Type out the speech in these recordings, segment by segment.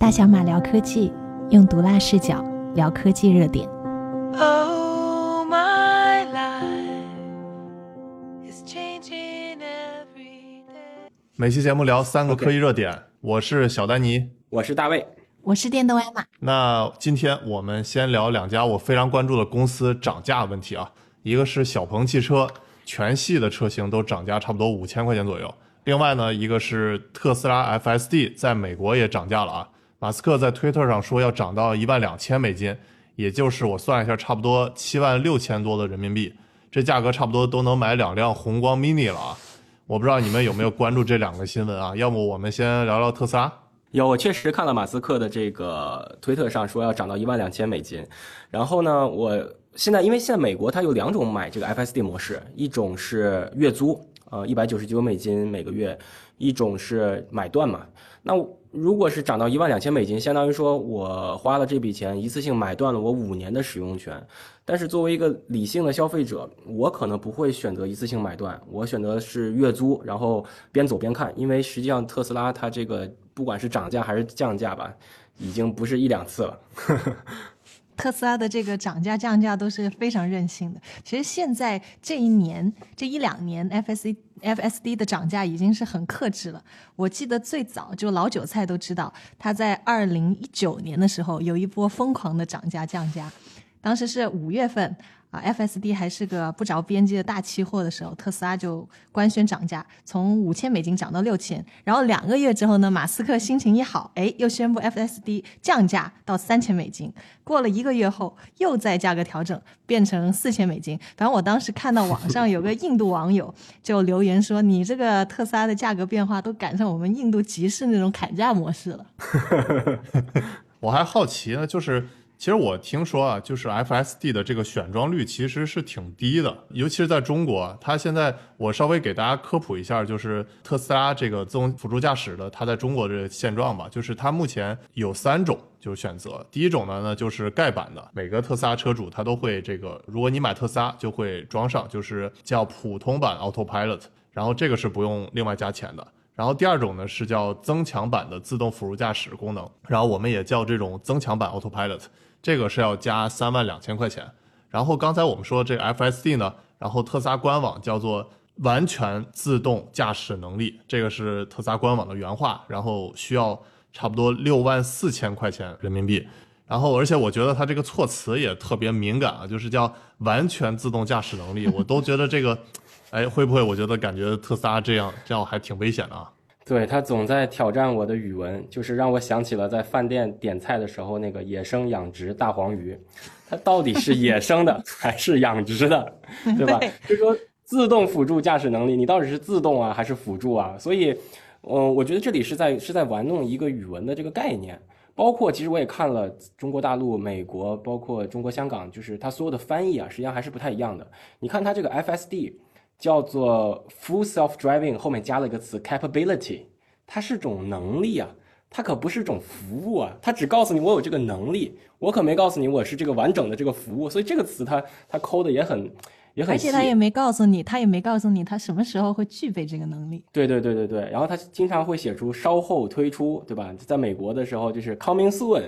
大小马聊科技，用毒辣视角聊科技热点。Oh, my life is changing every day. 每期节目聊三个科技热点我是小丹尼。我是大卫。我是电动艾玛，那今天我们先聊两家我非常关注的公司涨价问题啊，一个是小鹏汽车，全系的车型都涨价差不多五千块钱左右。另外呢，一个是特斯拉 FSD 在美国也涨价了啊，马斯克在推特上说要涨到一万两千美金，也就是我算一下，差不多七万六千多的人民币，这价格差不多都能买两辆宏光 mini 了啊。我不知道你们有没有关注这两个新闻啊？要么我们先聊聊特斯拉。有，我确实看了马斯克的这个推特上说要涨到一万两千美金，然后呢，我现在因为现在美国它有两种买这个 FSD 模式，一种是月租，呃，一百九十九美金每个月，一种是买断嘛。那如果是涨到一万两千美金，相当于说我花了这笔钱，一次性买断了我五年的使用权。但是作为一个理性的消费者，我可能不会选择一次性买断，我选择是月租，然后边走边看，因为实际上特斯拉它这个不管是涨价还是降价吧，已经不是一两次了。特斯拉的这个涨价降价都是非常任性的。其实现在这一年这一两年，FSD FSD 的涨价已经是很克制了。我记得最早就老韭菜都知道，它在二零一九年的时候有一波疯狂的涨价降价，当时是五月份。啊，FSD 还是个不着边际的大期货的时候，特斯拉就官宣涨价，从五千美金涨到六千。然后两个月之后呢，马斯克心情一好，哎，又宣布 FSD 降价到三千美金。过了一个月后，又再价格调整，变成四千美金。反正我当时看到网上有个印度网友就留言说：“你这个特斯拉的价格变化都赶上我们印度集市那种砍价模式了。我还好奇呢，就是其实我听说啊，就是 FSD 的这个选装率其实是挺低的，尤其是在中国。它现在我稍微给大家科普一下，就是特斯拉这个自动辅助驾驶的，它在中国的现状吧。就是它目前有三种就是选择，第一种呢呢就是盖板的，每个特斯拉车主他都会这个，如果你买特斯拉就会装上，就是叫普通版 Autopilot，然后这个是不用另外加钱的。然后第二种呢是叫增强版的自动辅助驾驶功能，然后我们也叫这种增强版 Autopilot，这个是要加三万两千块钱。然后刚才我们说这个 FSD 呢，然后特斯拉官网叫做完全自动驾驶能力，这个是特斯拉官网的原话，然后需要差不多六万四千块钱人民币。然后而且我觉得它这个措辞也特别敏感啊，就是叫完全自动驾驶能力，我都觉得这个，哎，会不会我觉得感觉特斯拉这样这样还挺危险的啊？对他总在挑战我的语文，就是让我想起了在饭店点菜的时候那个野生养殖大黄鱼，它到底是野生的 还是养殖的，对吧？就说自动辅助驾驶能力，你到底是自动啊还是辅助啊？所以，嗯，我觉得这里是在是在玩弄一个语文的这个概念。包括其实我也看了中国大陆、美国，包括中国香港，就是它所有的翻译啊，实际上还是不太一样的。你看它这个 FSD 叫做 Full Self Driving，后面加了一个词 Capability，它是种能力啊，它可不是种服务啊，它只告诉你我有这个能力，我可没告诉你我是这个完整的这个服务，所以这个词它它抠的也很也很细，而且他也没告诉你，他也没告诉你他什么时候会具备这个能力。对对对对对，然后他经常会写出稍后推出，对吧？在美国的时候就是 coming soon，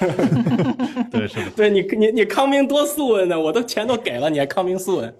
对，是的。对你你你 coming 多 soon 呢？我都钱都给了，你还 coming soon？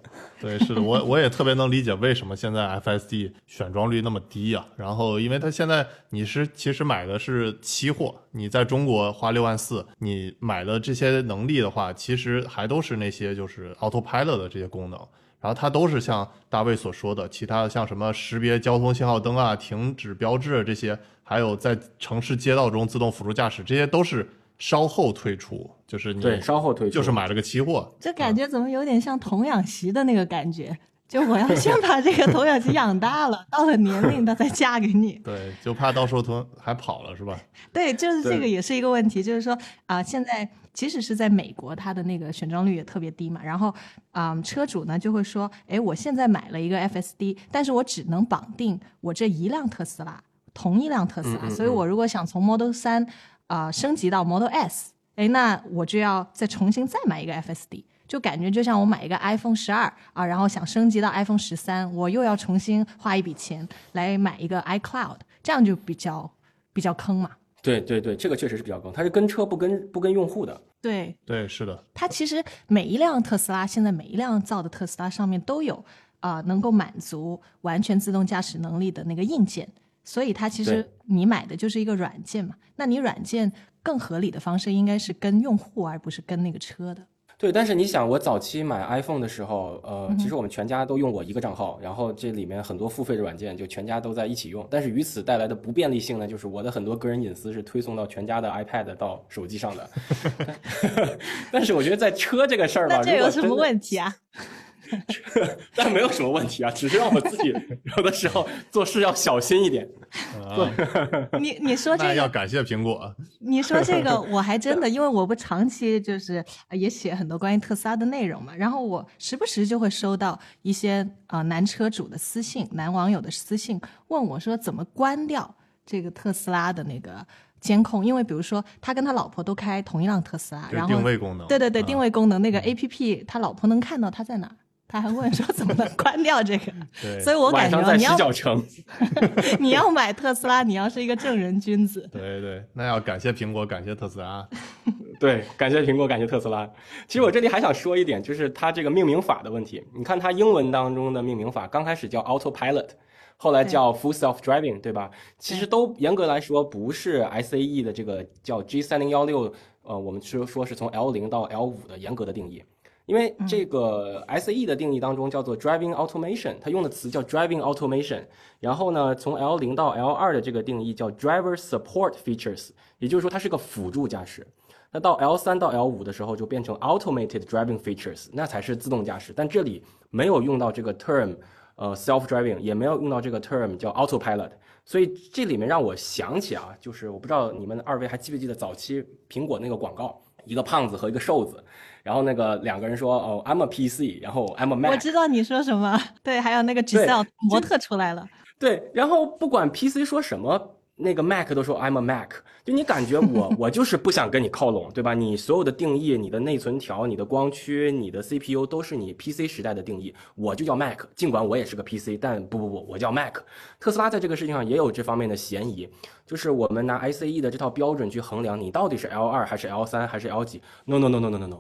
对，是的，我我也特别能理解为什么现在 FSD 选装率那么低啊。然后，因为它现在你是其实买的是期货，你在中国花六万四，你买的这些能力的话，其实还都是那些就是 Autopilot 的这些功能。然后它都是像大卫所说的，其他的像什么识别交通信号灯啊、停止标志这些，还有在城市街道中自动辅助驾驶，这些都是稍后推出，就是你对，稍后推出就是买了个期货，这感觉怎么有点像童养媳的那个感觉？就我要 先把这个童养媳养大了，到了年龄她再嫁给你。对，就怕到时候他还跑了是吧？对，就是这个也是一个问题，就是说啊、现在即使是在美国，它的那个选装率也特别低嘛，然后啊、车主呢就会说，哎，我现在买了一个 FSD，但是我只能绑定我这一辆特斯拉，同一辆特斯拉，嗯嗯所以我如果想从 Model 三啊、升级到 Model S，哎，那我就要再重新再买一个 FSD。就感觉就像我买一个 iPhone 十二啊，然后想升级到 iPhone 十三，我又要重新花一笔钱来买一个 iCloud，这样就比较比较坑嘛。对对对，这个确实是比较坑，它是跟车不跟不跟用户的。对，对，是的，它其实每一辆特斯拉，现在每一辆造的特斯拉上面都有啊、能够满足完全自动驾驶能力的那个硬件，所以它其实你买的就是一个软件嘛。那你软件更合理的方式应该是跟用户，而不是跟那个车的。对，但是你想，我早期买 iPhone 的时候，呃，其实我们全家都用我一个账号，然后这里面很多付费的软件就全家都在一起用。但是与此带来的不便利性呢，就是我的很多个人隐私是推送到全家的 iPad 到手机上的。但是我觉得在车这个事儿吧，那这有什么问题啊？但没有什么问题啊，只是让我自己 有的时候做事要小心一点。啊，你你说这个，那要感谢苹果。你说这个，我还真的，因为我不长期就是呃也写很多关于特斯拉的内容嘛，然后我时不时就会收到一些啊、呃男车主的私信，男网友的私信，问我说怎么关掉这个特斯拉的那个监控，因为比如说他跟他老婆都开同一辆特斯拉，然后定位功能，对对对，啊定位功能那个 A P P，他老婆能看到他在哪儿。他还问说怎么能关掉这个，对所以我感觉你要，你要买特斯拉，你要是一个正人君子。对对，那要感谢苹果，感谢特斯拉。对，感谢苹果，感谢特斯拉。其实我这里还想说一点，就是它这个命名法的问题。你看它英文当中的命名法，刚开始叫 Autopilot，后来叫 Full Self Driving，对吧？其实都严格来说不是 SAE 的这个叫 G 三零幺六，呃，我们说说是从 L 零到 L 五的严格的定义。因为这个 SAE 的定义当中叫做 Driving Automation，它用的词叫 Driving Automation。然后呢，从 L 零到 L 二的这个定义叫 Driver Support Features，也就是说它是个辅助驾驶。那到 L 三到 L 五的时候就变成 Automated Driving Features，那才是自动驾驶。但这里没有用到这个 term，呃，Self Driving，也没有用到这个 term 叫 Autopilot。所以这里面让我想起啊，就是我不知道你们二位还记不记得早期苹果那个广告，一个胖子和一个瘦子，然后那个两个人说哦，I'm a PC，然后 I'm a Mac，我知道你说什么，对，还有那个 Giselle 模特出来了，对，然后不管 PC 说什么，那个 Mac 都说 I'm a Mac，就你感觉我 我就是不想跟你靠拢，对吧？你所有的定义、你的内存条、你的光驱、你的 CPU 都是你 PC 时代的定义，我就叫 Mac。尽管我也是个 PC，但不不不，我叫 Mac。特斯拉在这个事情上也有这方面的嫌疑，就是我们拿 ICE 的这套标准去衡量你到底是 L 二还是 L 三还是 L 几？No No No No No No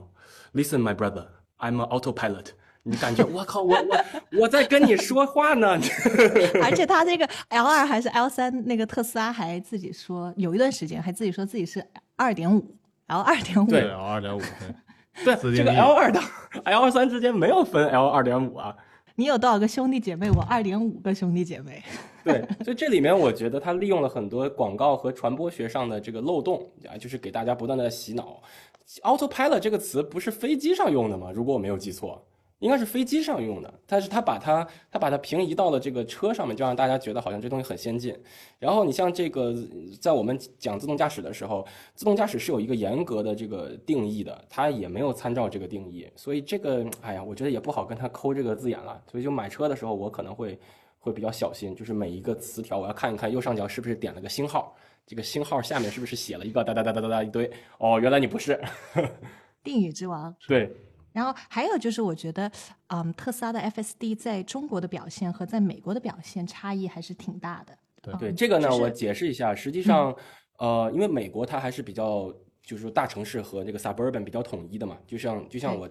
No，Listen my brother，I'm an autopilot。你感觉 我靠，我我我在跟你说话呢。而且他这个 L 二还是 L 三，那个特斯拉还自己说，有一段时间还自己说自己是二点五 L 二点五，对 L 二点五，对，这个 L 二到 L 三之间没有分 L 二点五啊。你有多少个兄弟姐妹？我二点五个兄弟姐妹。对，所以这里面我觉得他利用了很多广告和传播学上的这个漏洞啊，就是给大家不断的洗脑。Autopilot 这个词不是飞机上用的吗？如果我没有记错，应该是飞机上用的。但是他把它他把它平移到了这个车上面，就让大家觉得好像这东西很先进。然后你像这个，在我们讲自动驾驶的时候，自动驾驶是有一个严格的这个定义的，它也没有参照这个定义，所以这个，哎呀，我觉得也不好跟他抠这个字眼了。所以就买车的时候，我可能会会比较小心，就是每一个词条我要看一看右上角是不是点了个星号，这个星号下面是不是写了一个哒哒哒哒哒哒一堆？哦，原来你不是。定语之王。对，然后还有就是，我觉得，嗯，特斯拉的 FSD 在中国的表现和在美国的表现差异还是挺大的。对嗯对这个呢，就是我解释一下，实际上，呃，因为美国它还是比较，就是说大城市和这个 suburban 比较统一的嘛，就像就像我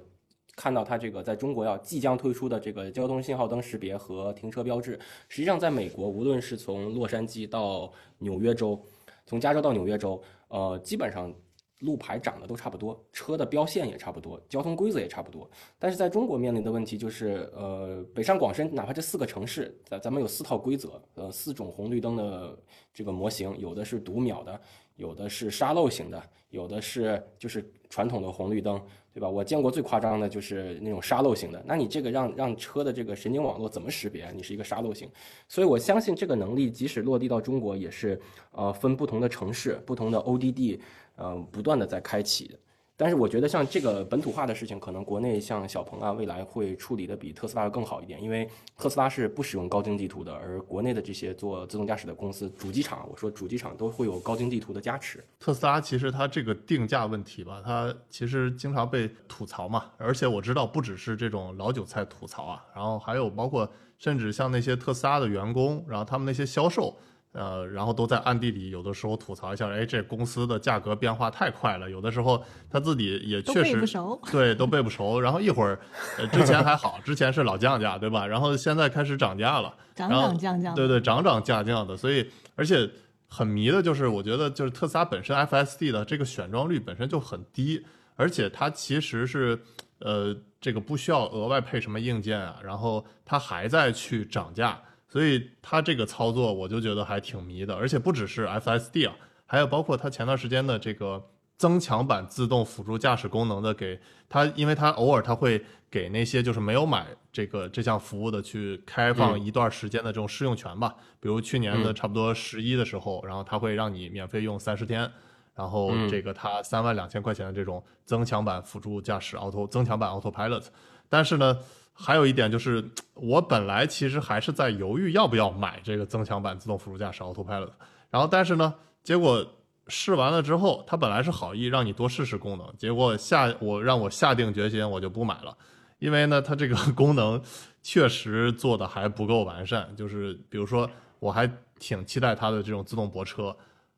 看到它这个在中国要即将推出的这个交通信号灯识别和停车标志，实际上在美国，无论是从洛杉矶到纽约州，从加州到纽约州，呃，基本上。路牌长得都差不多，车的标线也差不多，交通规则也差不多。但是在中国面临的问题就是，呃，北上广深哪怕这四个城市，咱咱们有四套规则，呃，四种红绿灯的这个模型，有的是读秒的，有的是沙漏型的，有的是就是传统的红绿灯，对吧？我见过最夸张的就是那种沙漏型的，那你这个让让车的这个神经网络怎么识别？你是一个沙漏型，所以我相信这个能力即使落地到中国，也是呃分不同的城市、不同的 ODD，呃不断的在开启的。但是我觉得像这个本土化的事情，可能国内像小鹏啊，未来会处理的比特斯拉更好一点，因为特斯拉是不使用高精地图的，而国内的这些做自动驾驶的公司，主机厂，我说主机厂都会有高精地图的加持。特斯拉其实它这个定价问题吧，它其实经常被吐槽嘛，而且我知道不只是这种老韭菜吐槽啊，然后还有包括甚至像那些特斯拉的员工，然后他们那些销售，呃，然后都在暗地里有的时候吐槽一下，哎，这公司的价格变化太快了，有的时候他自己也确实背不熟。对，都背不熟。然后一会儿，呃，之前还好，之前是老降价，对吧？然后现在开始涨价了，涨涨降降。对对，涨涨价降的。所以，而且很迷的就是，我觉得就是特斯拉本身 FSD 的这个选装率本身就很低，而且它其实是呃这个不需要额外配什么硬件啊，然后它还在去涨价，所以它这个操作我就觉得还挺迷的。而且不只是 FSD 啊，还有包括它前段时间的这个。增强版自动辅助驾驶功能的，给它，因为它偶尔它会给那些就是没有买这个这项服务的去开放一段时间的这种试用权吧。比如去年的差不多十一的时候，然后它会让你免费用三十天，然后这个它三万两千块钱的这种增强版辅助驾驶 Auto 增强版 Autopilot。但是呢，还有一点就是，我本来其实还是在犹豫要不要买这个增强版自动辅助驾驶 Autopilot，然后但是呢，结果。试完了之后，它本来是好意让你多试试功能，结果下我让我下定决心，我就不买了，因为呢，它这个功能 确实做的还不够完善。就是比如说，我还挺期待它的这种自动泊车，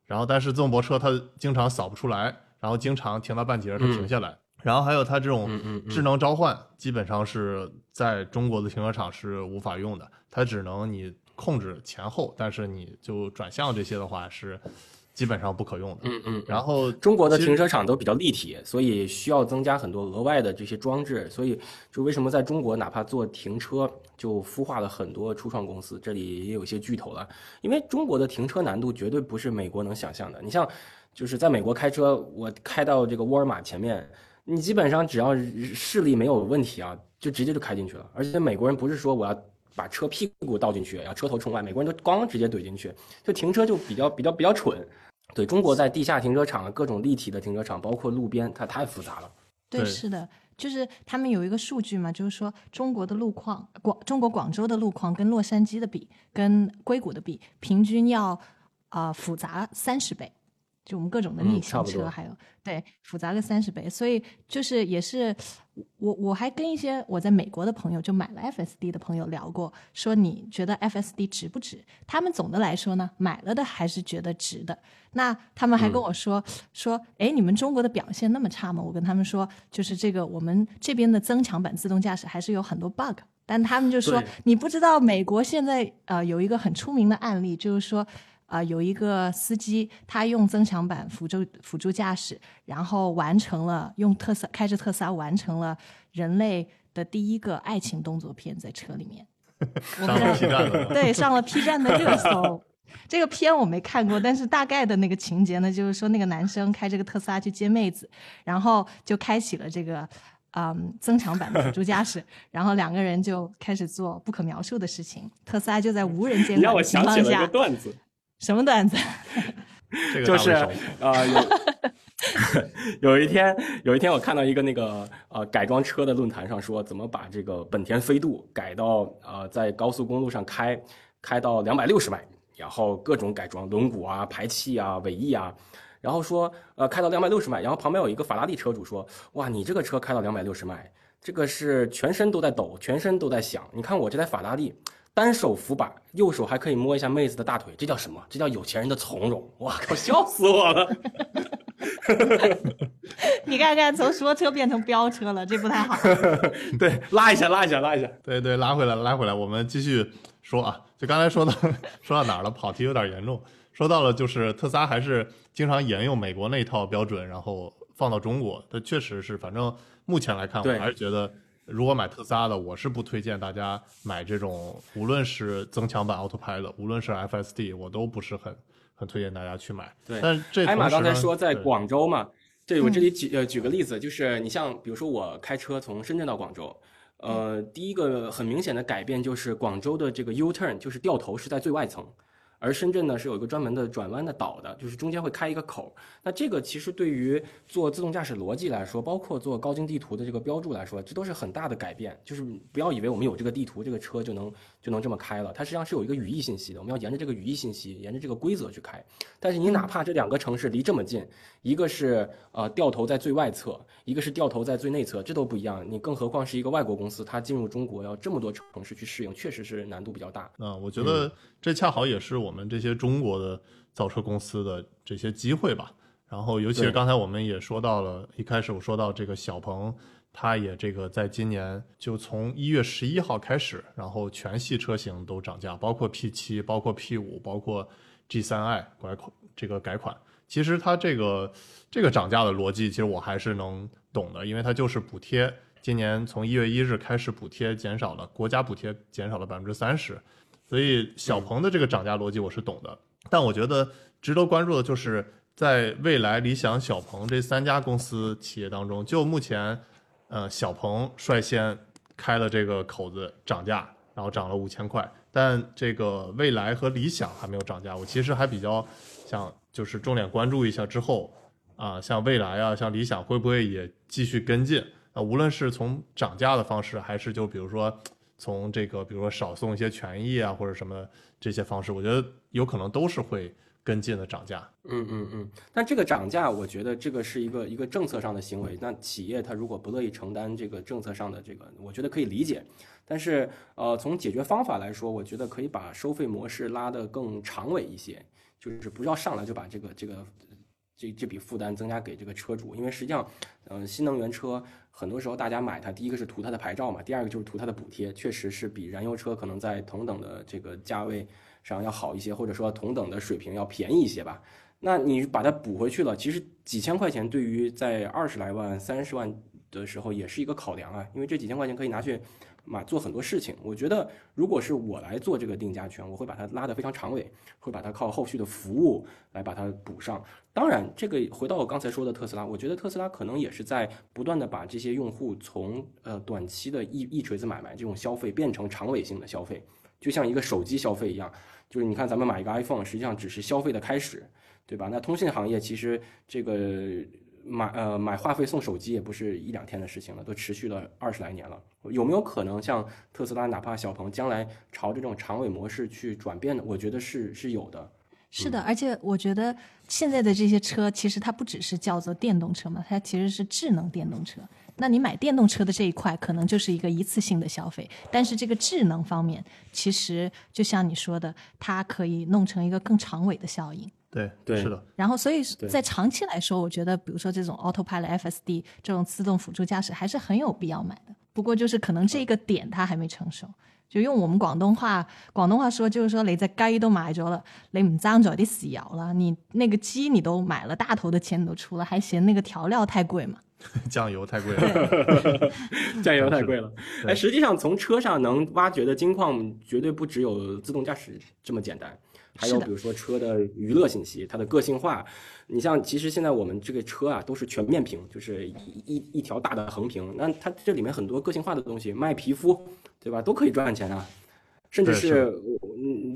然后但是自动泊车它经常扫不出来，然后经常停到半截它停下来，然后还有它这种智能召唤，基本上是在中国的停车场是无法用的，它只能你控制前后，但是你就转向这些的话是。基本上不可用的。嗯嗯，然后中国的停车场都比较立体，所以需要增加很多额外的这些装置。所以，就为什么在中国，哪怕做停车，就孵化了很多初创公司。这里也有些巨头了，因为中国的停车难度绝对不是美国能想象的。你像，就是在美国开车，我开到这个沃尔玛前面，你基本上只要视力没有问题啊，就直接就开进去了。而且美国人不是说我要。把车屁股倒进去，然后车头冲外，美国人都咣直接怼进去，就停车就比较比较比较蠢。对中国在地下停车场各种立体的停车场，包括路边，它太复杂了。对，是的，就是他们有一个数据嘛，就是说中国的路况，广中国广州的路况跟洛杉矶的比，跟硅谷的比，平均要啊复杂三十倍。就我们各种的逆行车，还有对复杂个三十倍，所以就是也是我我还跟一些我在美国的朋友，就买了 FSD 的朋友聊过，说你觉得 FSD 值不值？他们总的来说呢，买了的还是觉得值的。那他们还跟我说说，哎，你们中国的表现那么差吗？我跟他们说，就是这个我们这边的增强版自动驾驶还是有很多 bug，但他们就说你不知道美国现在呃有一个很出名的案例，就是说。啊，有一个司机，他用增强版辅助辅助驾驶，然后完成了用特斯开着特斯拉完成了人类的第一个爱情动作片，在车里面。上了 P 站的。对，上了 P 站的热搜。这个片我没看过，但是大概的那个情节呢，就是说那个男生开这个特斯拉去接妹子，然后就开启了这个嗯增强版的辅助驾驶，然后两个人就开始做不可描述的事情。特斯拉就在无人监管的情况下。让我想起了一个段子。什么段子？就是呃，有 有一天，有一天我看到一个那个呃改装车的论坛上说，怎么把这个本田飞度改到呃在高速公路上开，开到两百六十迈，然后各种改装轮毂啊、排气啊、尾翼啊，然后说呃开到两百六十迈，然后旁边有一个法拉利车主说，哇，你这个车开到两百六十迈，这个是全身都在抖，全身都在响，你看我这台法拉利。单手扶把，右手还可以摸一下妹子的大腿，这叫什么？这叫有钱人的从容！哇靠，笑死我了！你看看，从说车变成飙车了，这不太好。对，拉一下，拉一下，拉一下。对对，拉回来，拉回来。我们继续说啊，就刚才说到说到哪儿了？跑题有点严重。说到了，就是特斯拉还是经常沿用美国那一套标准，然后放到中国。它确实是，反正目前来看，我还是觉得。如果买特斯拉的，我是不推荐大家买这种，无论是增强版 Autopilot，无论是 FSD，我都不是很很推荐大家去买。对，但这艾玛刚才说在广州嘛，对我这里举呃举个例子，就是你像比如说我开车从深圳到广州，呃，第一个很明显的改变就是广州的这个 U turn，就是掉头是在最外层。而深圳呢是有一个专门的转弯的岛的，就是中间会开一个口。那这个其实对于做自动驾驶逻辑来说，包括做高精地图的这个标注来说，这都是很大的改变。就是不要以为我们有这个地图，这个车就能就能这么开了。它实际上是有一个语义信息的，我们要沿着这个语义信息，沿着这个规则去开。但是你哪怕这两个城市离这么近，一个是呃掉头在最外侧，一个是掉头在最内侧，这都不一样。你更何况是一个外国公司，它进入中国要这么多城市去适应，确实是难度比较大。嗯，我觉得这恰好也是我。们这些中国的造车公司的这些机会吧。然后，尤其是刚才我们也说到了，一开始我说到这个小鹏，它也这个在今年就从一月十一号开始，然后全系车型都涨价，包括 P 七，包括 P 五，包括 G 三 i 改款这个改款。其实它这个这个涨价的逻辑，其实我还是能懂的，因为它就是补贴，今年从一月一日开始补贴减少了，国家补贴减少了百分之三十，所以小鹏的这个涨价逻辑我是懂的。但我觉得值得关注的就是，在未来、理想、小鹏这三家公司企业当中，就目前，呃，小鹏率先开了这个口子涨价，然后涨了五千块，但这个蔚来和理想还没有涨价。我其实还比较想就是重点关注一下之后啊，像蔚来啊，像理想会不会也继续跟进？啊，无论是从涨价的方式，还是就比如说从这个比如说少送一些权益啊，或者什么这些方式，我觉得有可能都是会跟进的涨价。嗯嗯嗯，但这个涨价，我觉得这个是一个一个政策上的行为。那企业它如果不乐意承担这个政策上的这个，我觉得可以理解。但是呃，从解决方法来说，我觉得可以把收费模式拉得更长尾一些，就是不要上来就把这个这个这这笔负担增加给这个车主，因为实际上，嗯、新能源车很多时候大家买它，第一个是图它的牌照嘛，第二个就是图它的补贴，确实是比燃油车可能在同等的这个价位上要好一些，或者说同等的水平要便宜一些吧。那你把它补回去了，其实几千块钱对于在二十来万、三十万的时候也是一个考量啊，因为这几千块钱可以拿去买做很多事情。我觉得如果是我来做这个定价权，我会把它拉得非常长尾，会把它靠后续的服务来把它补上。当然，这个回到我刚才说的特斯拉，我觉得特斯拉可能也是在不断的把这些用户从呃短期的一一锤子买卖这种消费变成长尾性的消费，就像一个手机消费一样，就是你看咱们买一个 iPhone，实际上只是消费的开始。对吧？那通信行业其实这个买呃买话费送手机也不是一两天的事情了，都持续了二十来年了。有没有可能像特斯拉，哪怕小鹏将来朝这种长尾模式去转变呢？我觉得是是有的。是的，而且我觉得现在的这些车，其实它不只是叫做电动车嘛，它其实是智能电动车。那你买电动车的这一块，可能就是一个一次性的消费，但是这个智能方面，其实就像你说的，它可以弄成一个更长尾的效应。对，对是的，然后，所以在长期来说，我觉得，比如说这种 Autopilot FSD 这种自动辅助驾驶，还是很有必要买的。不过就是可能这个点它还没成熟。就用我们广东话，广东话说就是说，你隻雞都買咗了，你唔爭在啲豉油了，你那个鸡你都买了，大头的钱你都出了，还嫌那个调料太贵吗？酱油太贵了。酱油太贵了。对 哎，实际上从车上能挖掘的金矿，绝对不只有自动驾驶这么简单，还有比如说车的娱乐信息、它的个性化。你像，其实现在我们这个车啊，都是全面屏，就是一一一条大的横屏，那它这里面很多个性化的东西，卖皮肤，对吧，都可以赚钱啊。甚至是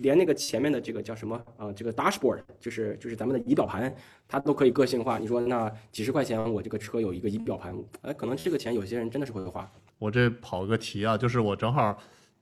连那个前面的这个叫什么啊、呃这个 dashboard 就是就是咱们的仪表盘，它都可以个性化。你说那几十块钱我这个车有一个仪表盘，哎，可能这个钱有些人真的是会花。我这跑个题啊，就是我正好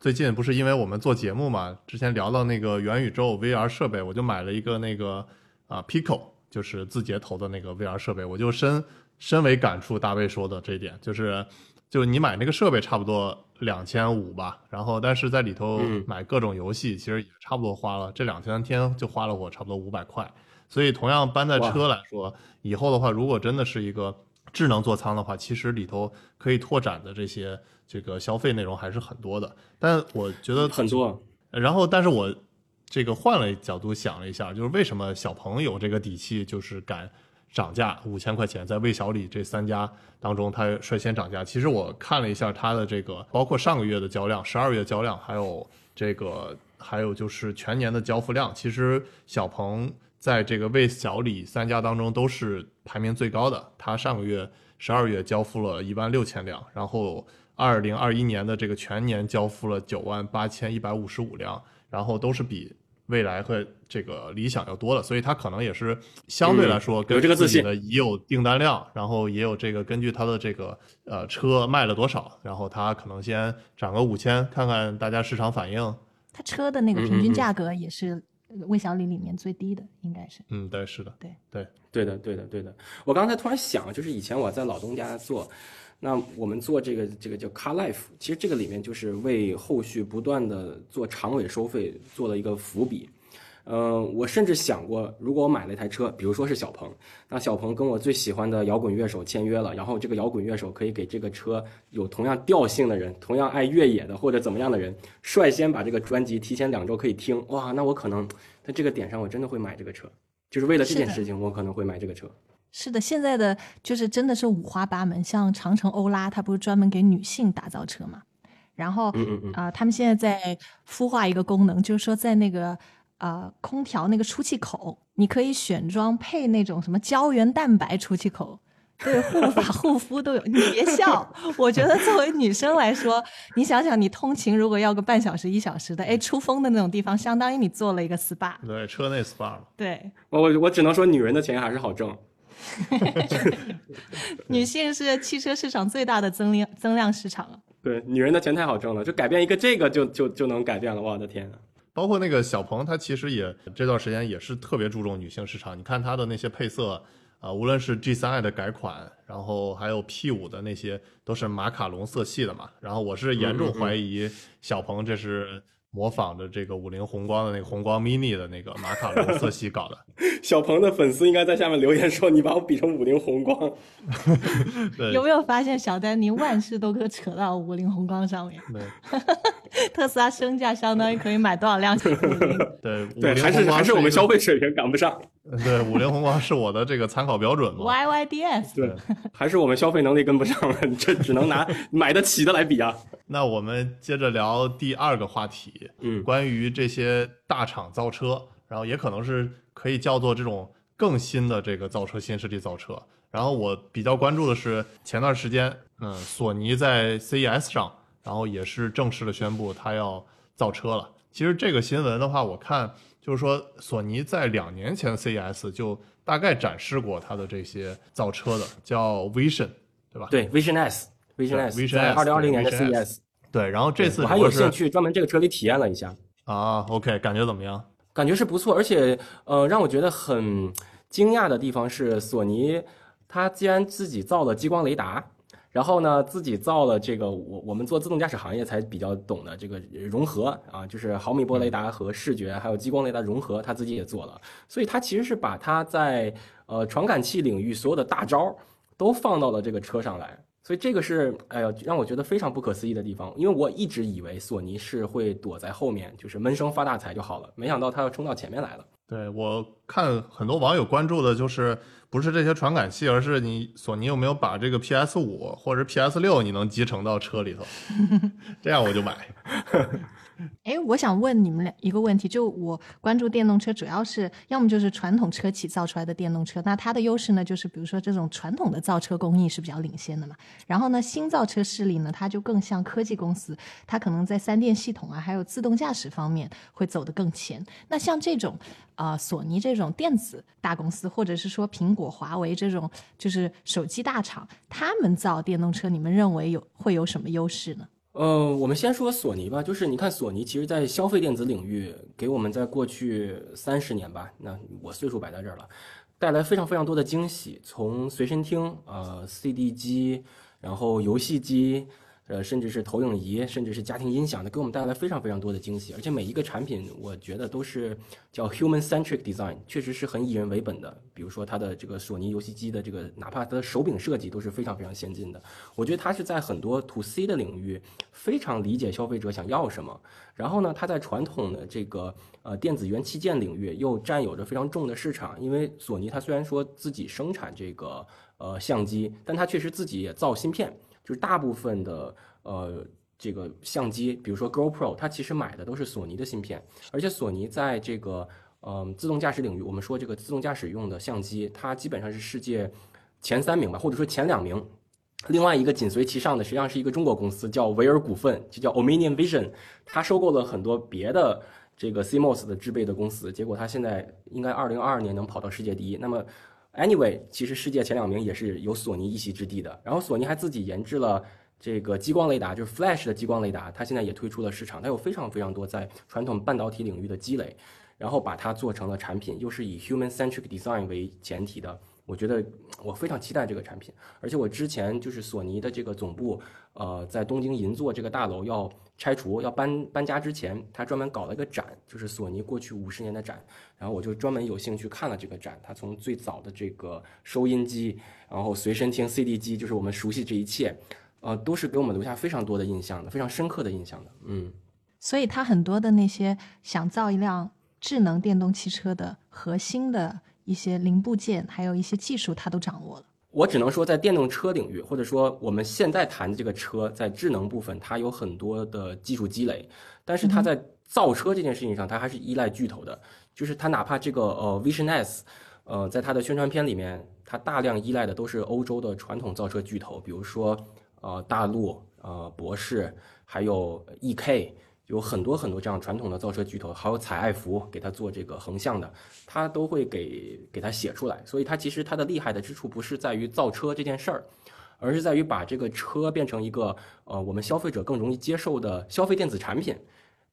最近不是因为我们做节目嘛，之前聊到那个元宇宙 VR 设备，我就买了一个那个啊 Pico，就是字节投的那个 VR 设备，我就深深为感触大卫说的这一点，就是就是你买那个设备差不多两千五吧，然后但是在里头嗯。买各种游戏，其实也差不多花了这两三天就花了我差不多五百块，所以同样搬在车来说，以后的话，如果真的是一个智能座舱的话，其实里头可以拓展的这些这个消费内容还是很多的。但我觉得很多，然后，但是我这个换了角度想了一下，就是为什么小鹏有这个底气，就是敢涨价五千块钱，在魏小李这三家当中，它率先涨价。其实我看了一下它的这个，包括上个月的交量、十二月交量，还有这个，还有就是全年的交付量，其实小鹏在这个魏小李三家当中都是排名最高的。它上个月十二月交付了一万六千辆，然后二零二一年的这个全年交付了九万八千一百五十五辆，然后都是比未来和这个理想要多的，所以它可能也是相对来说嗯跟有这个自己的已有订单量，然后也有这个根据它的这个呃车卖了多少，然后它可能先涨个五千，看看大家市场反应。它车的那个平均价格也是魏小李里面最低的，应该是。嗯，对，是的，对对，对的，对的，对的。我刚才突然想，就是以前我在老东家做，那我们做这个这个叫 Car Life，其实这个里面就是为后续不断的做长尾收费做了一个伏笔。嗯，我甚至想过，如果我买了一台车，比如说是小鹏，那小鹏跟我最喜欢的摇滚乐手签约了，然后这个摇滚乐手可以给这个车有同样调性的人，同样爱越野的或者怎么样的人，率先把这个专辑提前两周可以听，哇，那我可能在这个点上我真的会买这个车，就是为了这件事情，我可能会买这个车。是的，现在的就是真的是五花八门，像长城欧拉，它不是专门给女性打造车嘛？然后嗯嗯嗯，啊、他们现在在孵化一个功能，就是说在那个呃空调那个出气口，你可以选装配那种什么胶原蛋白出气口。对，护发护肤都有。你别笑，我觉得作为女生来说，你想想，你通勤如果要个半小时、一小时的，哎，出风的那种地方，相当于你做了一个 SPA。对，车内 SPA 嘛。对，我我我只能说，女人的钱还是好挣。女性是汽车市场最大的增量增量市场啊。对，女人的钱太好挣了，就改变一个这个就就就能改变了，我的天啊！包括那个小鹏，它其实也这段时间也是特别注重女性市场。你看它的那些配色，啊、无论是 G 三 i 的改款，然后还有 P 五的那些，都是马卡龙色系的嘛。然后我是严重怀疑小鹏这是模仿着这个五菱宏光的那个宏光 mini 的那个马卡龙色系搞的。小鹏的粉丝应该在下面留言说：“你把我比成五菱宏光。对有没有发现小丹尼万事都可扯到五菱宏光上面？对 特斯拉身价相当于可以买多少辆五菱？对”五对，菱还是还是我们消费水平赶不上，对五菱宏光是我的这个参考标准嘛。YYDS，对，还是我们消费能力跟不上了，这只能拿买得起的来比啊。那我们接着聊第二个话题，嗯关于这些大厂造车，然后也可能是可以叫做这种更新的这个造车新势力造车。然后我比较关注的是前段时间，嗯，索尼在 CES 上，然后也是正式的宣布它要造车了。其实这个新闻的话，我看就是说索尼在两年前的 CES 就大概展示过它的这些造车的，叫 Vision，对吧？对，Vision S，Vision S，Vision 在 S，二零二零年的 CES，对，然后这次我还有兴趣专门这个车里体验了一下，啊，OK，感觉怎么样？感觉是不错，而且呃，让我觉得很惊讶的地方是，索尼它既然自己造了激光雷达，然后呢，自己造了这个我我们做自动驾驶行业才比较懂的这个融合啊，就是毫米波雷达和视觉还有激光雷达融合，它自己也做了，所以它其实是把它在呃传感器领域所有的大招都放到了这个车上来。所以这个是，哎呀，让我觉得非常不可思议的地方，因为我一直以为索尼是会躲在后面，就是闷声发大财就好了，没想到它要冲到前面来了。对我看很多网友关注的就是不是这些传感器，而是你索尼有没有把这个 PS 五或者 PS 六你能集成到车里头，这样我就买。哎，我想问你们俩一个问题，就我关注电动车，主要是要么就是传统车企造出来的电动车，那它的优势呢，就是比如说这种传统的造车工艺是比较领先的嘛。然后呢，新造车势力呢，它就更像科技公司，它可能在三电系统啊，还有自动驾驶方面会走得更前。那像这种呃索尼这种电子大公司，或者是说苹果、华为这种就是手机大厂，他们造电动车，你们认为有会有什么优势呢？呃，我们先说索尼吧，就是你看索尼，其实在消费电子领域，给我们在过去三十年吧，那我岁数摆在这儿了，带来非常非常多的惊喜，从随身听、呃 CD 机，然后游戏机，呃，甚至是投影仪，甚至是家庭音响的，给我们带来非常非常多的惊喜。而且每一个产品，我觉得都是叫 human centric design，确实是很以人为本的。比如说它的这个索尼游戏机的这个，哪怕它的手柄设计都是非常非常先进的。我觉得它是在很多 to C 的领域非常理解消费者想要什么。然后呢，它在传统的这个呃电子元器件领域又占有着非常重的市场。因为索尼它虽然说自己生产这个呃相机，但它确实自己也造芯片。就是大部分的呃这个相机，比如说 GoPro，它其实买的都是索尼的芯片，而且索尼在这个嗯、自动驾驶领域，我们说这个自动驾驶用的相机，它基本上是世界前三名吧，或者说前两名。另外一个紧随其上的，实际上是一个中国公司，叫维尔股份，就叫 Omnium Vision，它收购了很多别的这个 CMOS 的制备的公司，结果它现在应该二零二二年能跑到世界第一。那么 Anyway，其实世界前两名也是有索尼一席之地的。然后索尼还自己研制了这个激光雷达，就是 Flash 的激光雷达，它现在也推出了市场。它有非常非常多在传统半导体领域的积累，然后把它做成了产品，又是以 human centric design 为前提的我觉得我非常期待这个产品，而且我之前就是索尼的这个总部，呃，在东京银座这个大楼要拆除、要搬搬家之前，他专门搞了一个展，就是索尼过去五十年的展。然后我就专门有兴趣看了这个展，他从最早的这个收音机，然后随身听 CD 机，就是我们熟悉这一切，呃，都是给我们留下非常多的印象的，非常深刻的印象的。嗯，所以他很多的那些想造一辆智能电动汽车的核心的一些零部件，还有一些技术，他都掌握了。我只能说，在电动车领域，或者说我们现在谈的这个车，在智能部分，它有很多的技术积累，但是它在造车这件事情上，它还是依赖巨头的。就是它哪怕这个呃 Vision S，呃，在它的宣传片里面，它大量依赖的都是欧洲的传统造车巨头，比如说呃大陆、呃博士，还有 EK，有很多很多这样传统的造车巨头，还有采埃孚给他做这个横向的，他都会给给他写出来。所以它其实它的厉害的之处不是在于造车这件事儿，而是在于把这个车变成一个呃我们消费者更容易接受的消费电子产品。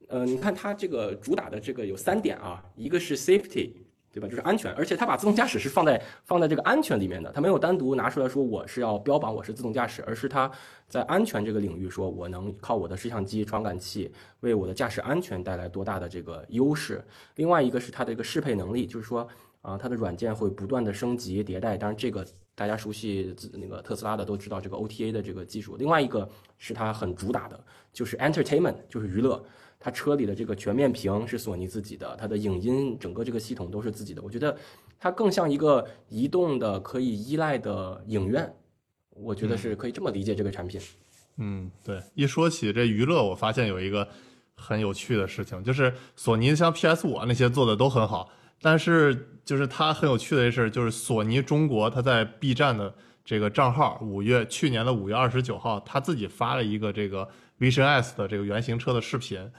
呃，你看它这个主打的这个有三点啊，一个是 safety，对吧？就是安全，而且它把自动驾驶是放在放在这个安全里面的，它没有单独拿出来说我是要标榜我是自动驾驶，而是它在安全这个领域说我能靠我的摄像机、传感器为我的驾驶安全带来多大的这个优势。另外一个是它的一个适配能力，就是说啊，它的软件会不断的升级迭代。当然这个大家熟悉那个特斯拉的都知道这个 OTA 的这个技术。另外一个是它很主打的，就是 entertainment，就是娱乐。它车里的这个全面屏是索尼自己的，它的影音整个这个系统都是自己的。我觉得它更像一个移动的可以依赖的影院，我觉得是可以这么理解这个产品。嗯，对。一说起这娱乐，我发现有一个很有趣的事情，就是索尼像 PS 五那些做的都很好，但是就是它很有趣的一事，就是索尼中国它在 B 站的这个账号，五月去年的五月二十九号，他自己发了一个这个 Vision S 的这个原型车的视频。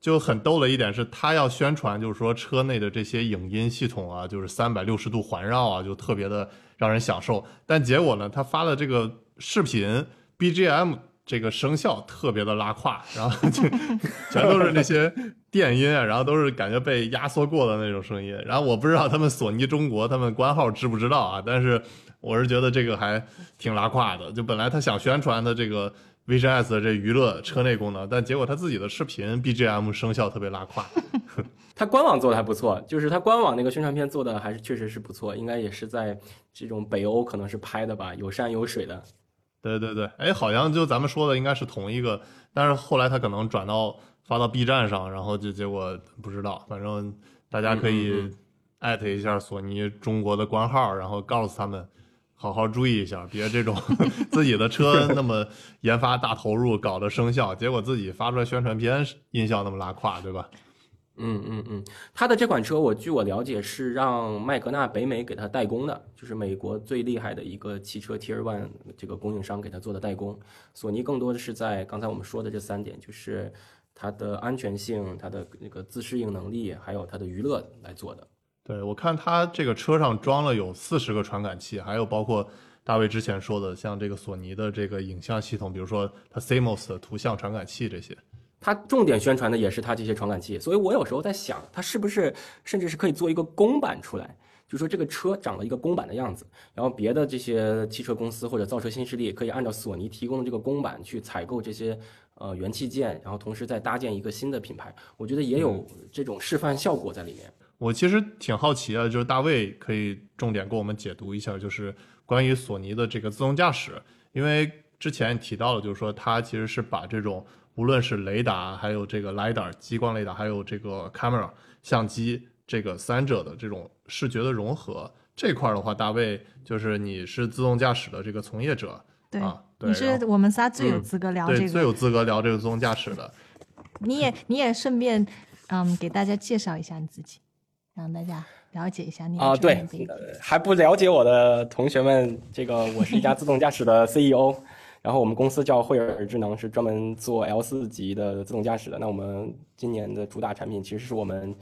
就很逗的一点是，他要宣传，就是说车内的这些影音系统啊，就是三百六十度环绕啊，就特别的让人享受。但结果呢，他发的这个视频 BGM 这个声效特别的拉胯，然后就 全都是那些电音啊，然后都是感觉被压缩过的那种声音。然后我不知道他们索尼中国他们官号知不知道啊，但是我是觉得这个还挺拉胯的。就本来他想宣传的这个。Vision S 的这娱乐车内功能，但结果他自己的视频 BGM 声效特别拉胯。他官网做的还不错，就是他官网那个宣传片做的还是确实是不错，应该也是在这种北欧可能是拍的吧，有山有水的。对对对，哎，好像就咱们说的应该是同一个，但是后来他可能转到发到 B 站上，然后就结果不知道，反正大家可以艾特一下索尼中国的官号，然后告诉他们。好好注意一下，别这种 自己的车那么研发大投入搞的声效，结果自己发出来宣传片音效那么拉胯，对吧？嗯嗯嗯，他的这款车，我据我了解是让麦格纳北美给他代工的，就是美国最厉害的一个汽车 Tier One 这个供应商给他做的代工。索尼更多的是在刚才我们说的这三点，就是它的安全性、它的那个自适应能力，还有它的娱乐来做的。对，我看它这个车上装了有四十个传感器，还有包括大卫之前说的，像这个索尼的这个影像系统，比如说它 CMOS 的图像传感器这些。它重点宣传的也是它这些传感器，所以我有时候在想，它是不是甚至是可以做一个公版出来，就说这个车长了一个公版的样子，然后别的这些汽车公司或者造车新势力可以按照索尼提供的这个公版去采购这些呃元器件，然后同时再搭建一个新的品牌，我觉得也有这种示范效果在里面。我其实挺好奇的，就是大卫可以重点给我们解读一下，就是关于索尼的这个自动驾驶，因为之前提到了，就是说它其实是把这种无论是雷达，还有这个 lidar 激光雷达，还有这个 camera 相机这个三者的这种视觉的融合这块的话，大卫就是你是自动驾驶的这个从业者，对啊，你是我们仨最有资格聊这个，最有资格聊这个自动驾驶的。你也你也顺便嗯给大家介绍一下你自己。让大家了解一下你啊，对，还不了解我的同学们，这个我是一家自动驾驶的 CEO，然后我们公司叫惠尔智能，是专门做 L 四级的自动驾驶的。那我们今年的主打产品其实是我们。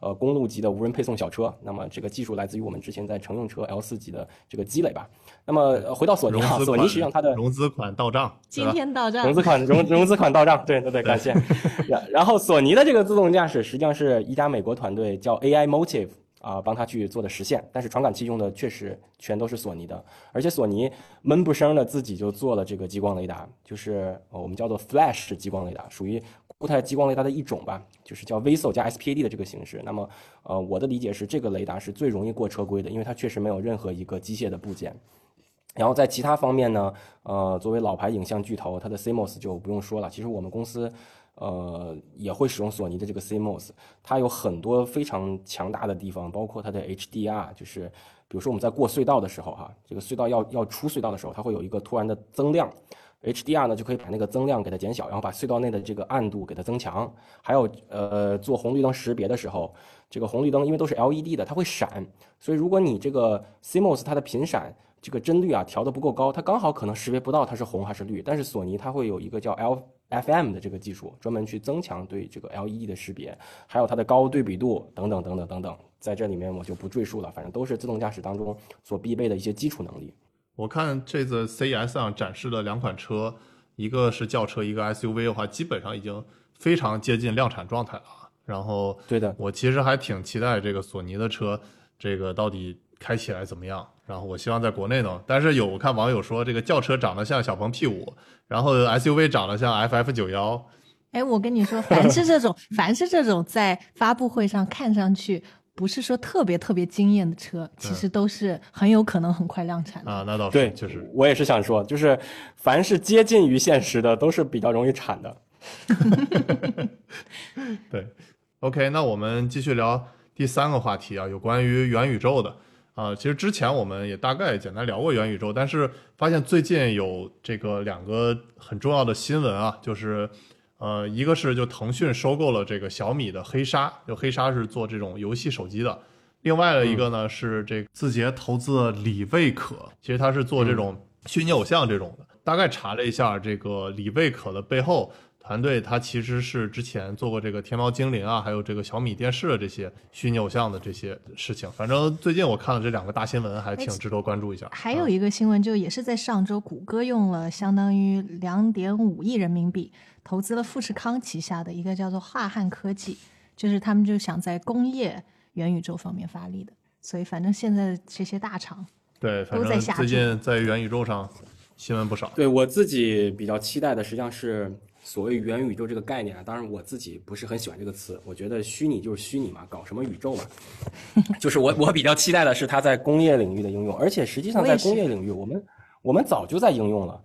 呃，公路级的无人配送小车，那么这个技术来自于我们之前在乘用车 L 四级的这个积累吧。那么回到索尼啊，索尼实际上它的融资款到账，今天到账，融资款融融资款到账，对对对，感谢。然然后索尼的这个自动驾驶实际上是一家美国团队叫 AI Motive 啊，帮他去做的实现。但是传感器用的确实全都是索尼的，而且索尼闷不声的自己就做了这个激光雷达，就是呃我们叫做 Flash 激光雷达，属于固态激光雷达的一种吧，就是叫 VISO 加 SPAD 的这个形式。那么呃我的理解是，这个雷达是最容易过车规的，因为它确实没有任何一个机械的部件。然后在其他方面呢，呃，作为老牌影像巨头，它的 CMOS 就不用说了。其实我们公司，呃，也会使用索尼的这个 CMOS，它有很多非常强大的地方，包括它的 HDR，就是比如说我们在过隧道的时候，哈，这个隧道要要出隧道的时候，它会有一个突然的增亮，HDR 呢就可以把那个增量给它减小，然后把隧道内的这个暗度给它增强。还有，呃，做红绿灯识别的时候，这个红绿灯因为都是 LED 的，它会闪，所以如果你这个 CMOS 它的频闪。这个帧率啊调的不够高，它刚好可能识别不到它是红还是绿。但是索尼它会有一个叫 L F M 的这个技术，专门去增强对这个 L E D 的识别，还有它的高对比度等等等等等等，在这里面我就不赘述了，反正都是自动驾驶当中所必备的一些基础能力。我看这次 CES 上展示的两款车，一个是轿车，一个 SUV 的话，基本上已经非常接近量产状态了。然后，对的，我其实还挺期待这个索尼的车，这个到底开起来怎么样。然后我希望在国内能，但是有我看网友说这个轿车长得像小鹏 P 五，然后 SUV 长得像 FF 九幺。哎，我跟你说，凡是这种，凡是这种在发布会上看上去不是说特别特别惊艳的车，其实都是很有可能很快量产的啊。那倒是，对，就是我也是想说，就是凡是接近于现实的，都是比较容易产的。对，OK，那我们继续聊第三个话题啊，有关于元宇宙的。啊，其实之前我们也大概简单聊过元宇宙，但是发现最近有这个两个很重要的新闻啊，就是，呃，一个是就腾讯收购了这个小米的黑鲨，就黑鲨是做这种游戏手机的，另外的一个呢是这字节投资的李卫可，其实他是做这种虚拟偶像这种的，大概查了一下这个李卫可的背后。团队他其实是之前做过这个天猫精灵啊，还有这个小米电视的这些虚拟偶像的这些事情。反正最近我看了这两个大新闻，还挺值得关注一下。还有一个新闻，就也是在上周，谷歌用了相当于两点五亿人民币投资了富士康旗下的一个叫做华汉科技，就是他们就想在工业元宇宙方面发力的。所以反正现在这些大厂对，都在下最近在元宇宙上新闻不少。对我自己比较期待的，实际上是。所谓元宇宙这个概念啊，当然我自己不是很喜欢这个词。我觉得虚拟就是虚拟嘛，搞什么宇宙嘛，就是我我比较期待的是它在工业领域的应用，而且实际上在工业领域，我们我们早就在应用了。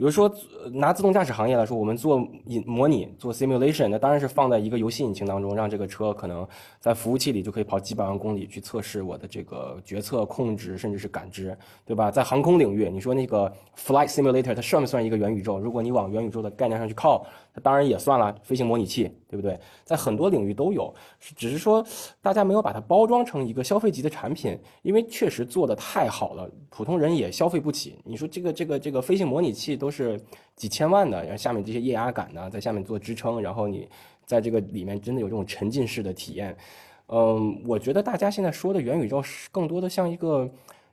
比如说，拿自动驾驶行业来说，我们做模拟、做 simulation，那当然是放在一个游戏引擎当中，让这个车可能在服务器里就可以跑几百万公里去测试我的这个决策、控制，甚至是感知，对吧？在航空领域，你说那个 flight simulator，它算不算一个元宇宙？如果你往元宇宙的概念上去靠。它当然也算了，飞行模拟器，对不对？在很多领域都有，只是说大家没有把它包装成一个消费级的产品，因为确实做的太好了，普通人也消费不起。你说这个这个这个飞行模拟器都是几千万的，然后下面这些液压杆呢，在下面做支撑，然后你在这个里面真的有这种沉浸式的体验。嗯，我觉得大家现在说的元宇宙是更多的像一个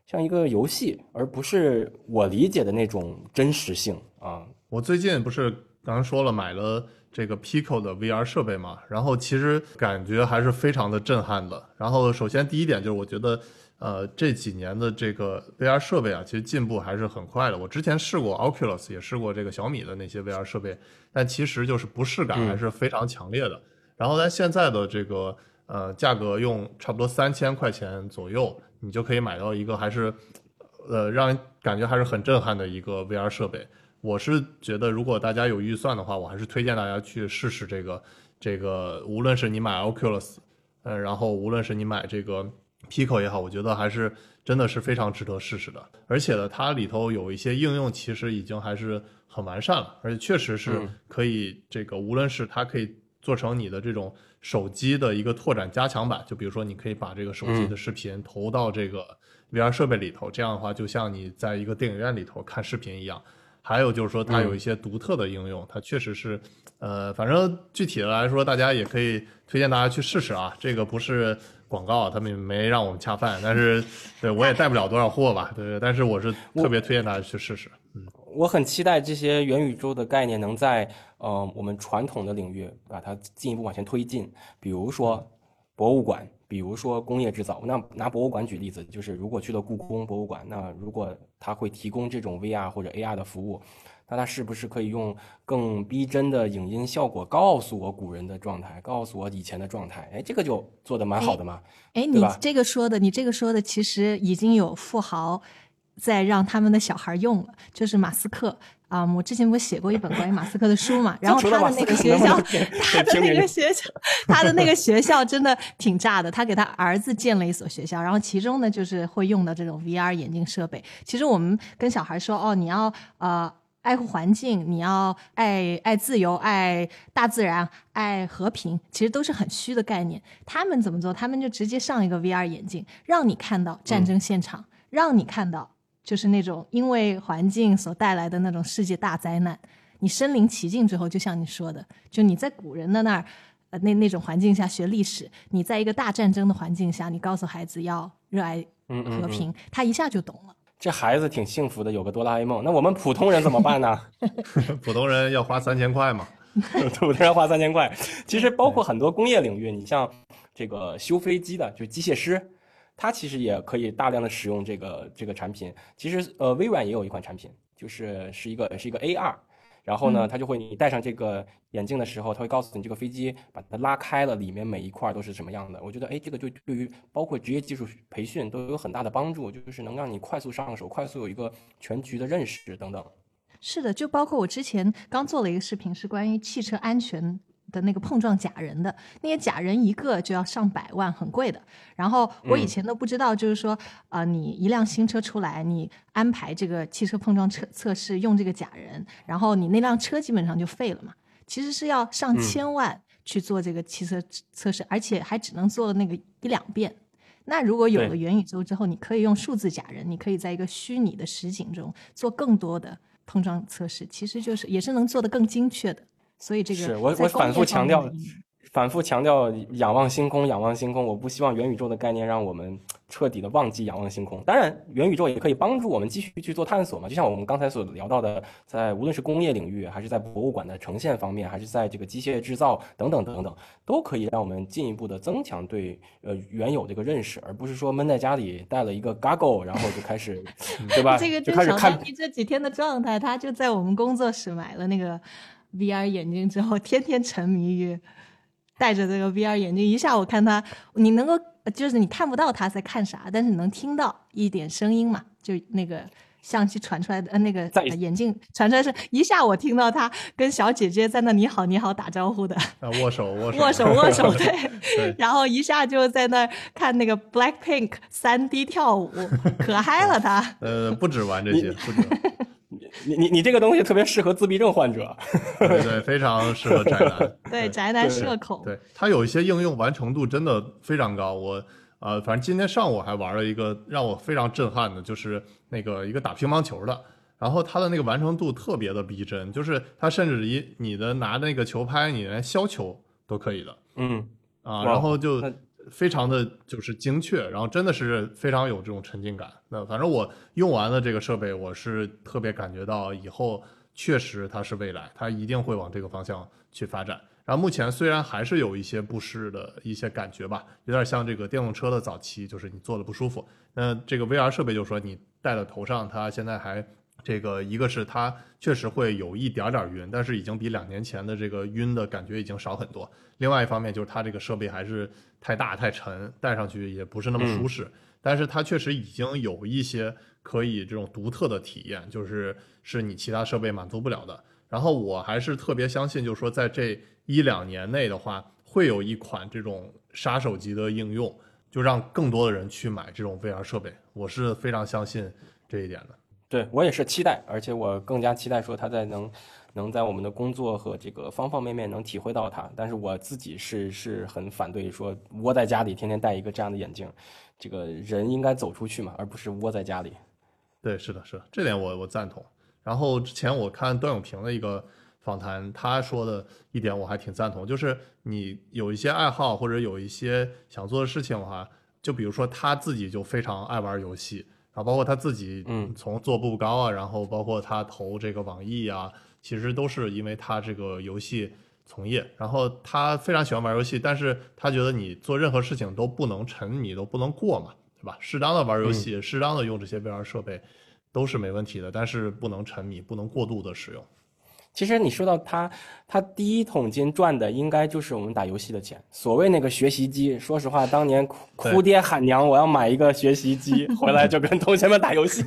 像一个游戏，而不是我理解的那种真实性啊。我最近不是。刚刚说了买了这个 Pico 的 VR 设备嘛，然后其实感觉还是非常的震撼的。然后首先第一点就是我觉得，呃，这几年的这个 VR 设备啊，其实进步还是很快的。我之前试过 Oculus，也试过这个小米的那些 VR 设备，但其实就是不适感还是非常强烈的。然后在现在的这个呃价格，用差不多三千块钱左右，你就可以买到一个还是呃让人感觉还是很震撼的一个 VR 设备。我是觉得，如果大家有预算的话，我还是推荐大家去试试这个这个，无论是你买 Oculus，嗯，然后无论是你买这个 Pico 也好，我觉得还是真的是非常值得试试的。而且呢，它里头有一些应用，其实已经还是很完善了，而且确实是可以这个，无论是它可以做成你的这种手机的一个拓展加强版，就比如说你可以把这个手机的视频投到这个 VR 设备里头，这样的话就像你在一个电影院里头看视频一样。还有就是说，它有一些独特的应用，它确实是，呃，反正具体的来说，大家也可以推荐大家去试试啊。这个不是广告，他们没让我们恰饭，但是对我也带不了多少货吧，对对。但是我是特别推荐大家去试试。嗯，我很期待这些元宇宙的概念能在呃我们传统的领域把它进一步往前推进，比如说博物馆。比如说工业制造，那拿博物馆举例子，就是如果去了故宫博物馆，那如果它会提供这种 VR 或者 AR 的服务，那它是不是可以用更逼真的影音效果告诉我古人的状态，告诉我以前的状态？哎，这个就做的蛮好的嘛。哎，你这个说的，你这个说的，其实已经有富豪在让他们的小孩用了，就是马斯克啊、我之前不是写过一本关于马斯克的书嘛，然后他的那个学校，他的那个学校，他的那个学校真的挺炸的。他给他儿子建了一所学校，然后其中呢就是会用到这种 VR 眼镜设备。其实我们跟小孩说，哦，你要呃。爱护环境，你要爱爱自由，爱大自然，爱和平，其实都是很虚的概念。他们怎么做？他们就直接上一个 VR 眼镜，让你看到战争现场，让你看到就是那种因为环境所带来的那种世界大灾难。你身临其境之后，就像你说的，就你在古人的那儿，呃，那那种环境下学历史，你在一个大战争的环境下，你告诉孩子要热爱嗯嗯和平，他一下就懂了。这孩子挺幸福的，有个哆啦 A 梦。那我们普通人怎么办呢？普通人要花三千块嘛，普通人花三千块。其实包括很多工业领域，你像这个修飞机的，就机械师，他其实也可以大量的使用这个这个产品。其实呃，微软也有一款产品，就是是一个是一个 AR。然后呢，它就会你戴上这个眼镜的时候，它会告诉你这个飞机把它拉开了，里面每一块都是什么样的。我觉得，哎，这个就对于包括职业技术培训都有很大的帮助，就是能让你快速上手，快速有一个全局的认识等等。是的，就包括我之前刚做了一个视频，是关于汽车安全的那个碰撞假人的，那些假人一个就要上百万，很贵的。然后我以前都不知道，就是说，呃，你一辆新车出来，你安排这个汽车碰撞测测试用这个假人，然后你那辆车基本上就废了嘛。其实是要上千万去做这个汽车测试，而且还只能做那个一两遍。那如果有了元宇宙之后，你可以用数字假人，你可以在一个虚拟的实景中做更多的碰撞测试，其实就是也是能做得更精确的。所以这个是我我反复强调反复强调仰望星空，仰望星空。我不希望元宇宙的概念让我们彻底的忘记仰望星空。当然，元宇宙也可以帮助我们继续去做探索嘛。就像我们刚才所聊到的，在无论是工业领域，还是在博物馆的呈现方面，还是在这个机械制造等等等等，都可以让我们进一步的增强对呃原有这个认识，而不是说闷在家里带了一个 goggle，然后就开始，对吧？这个就开始看这几天的状态，他就在我们工作室买了那个 VR 眼镜之后，天天沉迷于戴着这个 VR 眼镜。一下我看他，你能够就是你看不到他在看啥，但是你能听到一点声音嘛？就那个相机传出来的，呃，那个呃眼镜传出来是一下，我听到他跟小姐姐在那你好你好打招呼的，啊，握手握手握手握手，对。对，然后一下就在那看那个 Blackpink 三 D 跳舞，可嗨了他。呃，不止玩这些，不止玩，你你你这个东西特别适合自闭症患者。对对，非常适合宅男。对，宅男社恐。对，它有一些应用完成度真的非常高。我呃，反正今天上午还玩了一个让我非常震撼的，就是那个一个打乒乓球的，然后它的那个完成度特别的逼真，就是它甚至于你的拿那个球拍，你连削球都可以的嗯，啊，然后就那非常的就是精确，然后真的是非常有这种沉浸感。那反正我用完了这个设备，我是特别感觉到以后确实它是未来，它一定会往这个方向去发展。然后目前虽然还是有一些不适的一些感觉吧，有点像这个电动车的早期，就是你坐的不舒服。那这个 VR 设备就是说你戴到头上，它现在还这个一个是它确实会有一点点晕，但是已经比两年前的这个晕的感觉已经少很多。另外一方面就是它这个设备还是太大太沉，戴上去也不是那么舒适。但是它确实已经有一些可以这种独特的体验，就是是你其他设备满足不了的。然后我还是特别相信，就是说在这一两年内的话，会有一款这种杀手级的应用，就让更多的人去买这种 VR 设备。我是非常相信这一点的。对我也是期待，而且我更加期待说他在能能在我们的工作和这个方方面面能体会到它。但是我自己是是很反对说窝在家里天天戴一个这样的眼镜，这个人应该走出去嘛，而不是窝在家里。对，是的，是的，这点我我赞同。然后之前我看段永平的一个访谈，他说的一点我还挺赞同，就是你有一些爱好或者有一些想做的事情的话，就比如说他自己就非常爱玩游戏，然后包括他自己嗯从做步步高啊，然后包括他投这个网易啊，其实都是因为他这个游戏从业，然后他非常喜欢玩游戏，但是他觉得你做任何事情都不能沉迷，都不能过嘛，对吧？适当的玩游戏，适当的用这些 VR 设备都是没问题的，但是不能沉迷，不能过度的使用。其实你说到他，他第一桶金赚的应该就是我们打游戏的钱。所谓那个学习机，说实话，当年哭哭爹喊娘，我要买一个学习机，回来就跟同学们打游戏。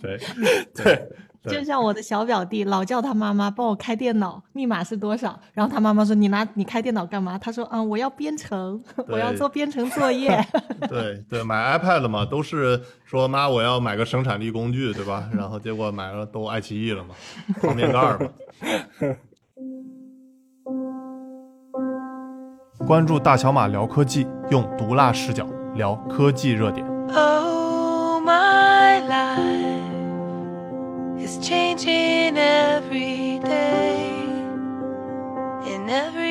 对 对，对 就像我的小表弟老叫他妈妈帮我开电脑，密码是多少？然后他妈妈说你拿你开电脑干嘛？他说嗯我要编程，我要做编程作业。对对，买 iPad 嘛，都是说妈我要买个生产力工具，对吧？然后结果买了都爱奇艺了嘛，方便盖儿嘛。关注大小马聊科技，用毒辣视角聊科技热点。changing every day. In every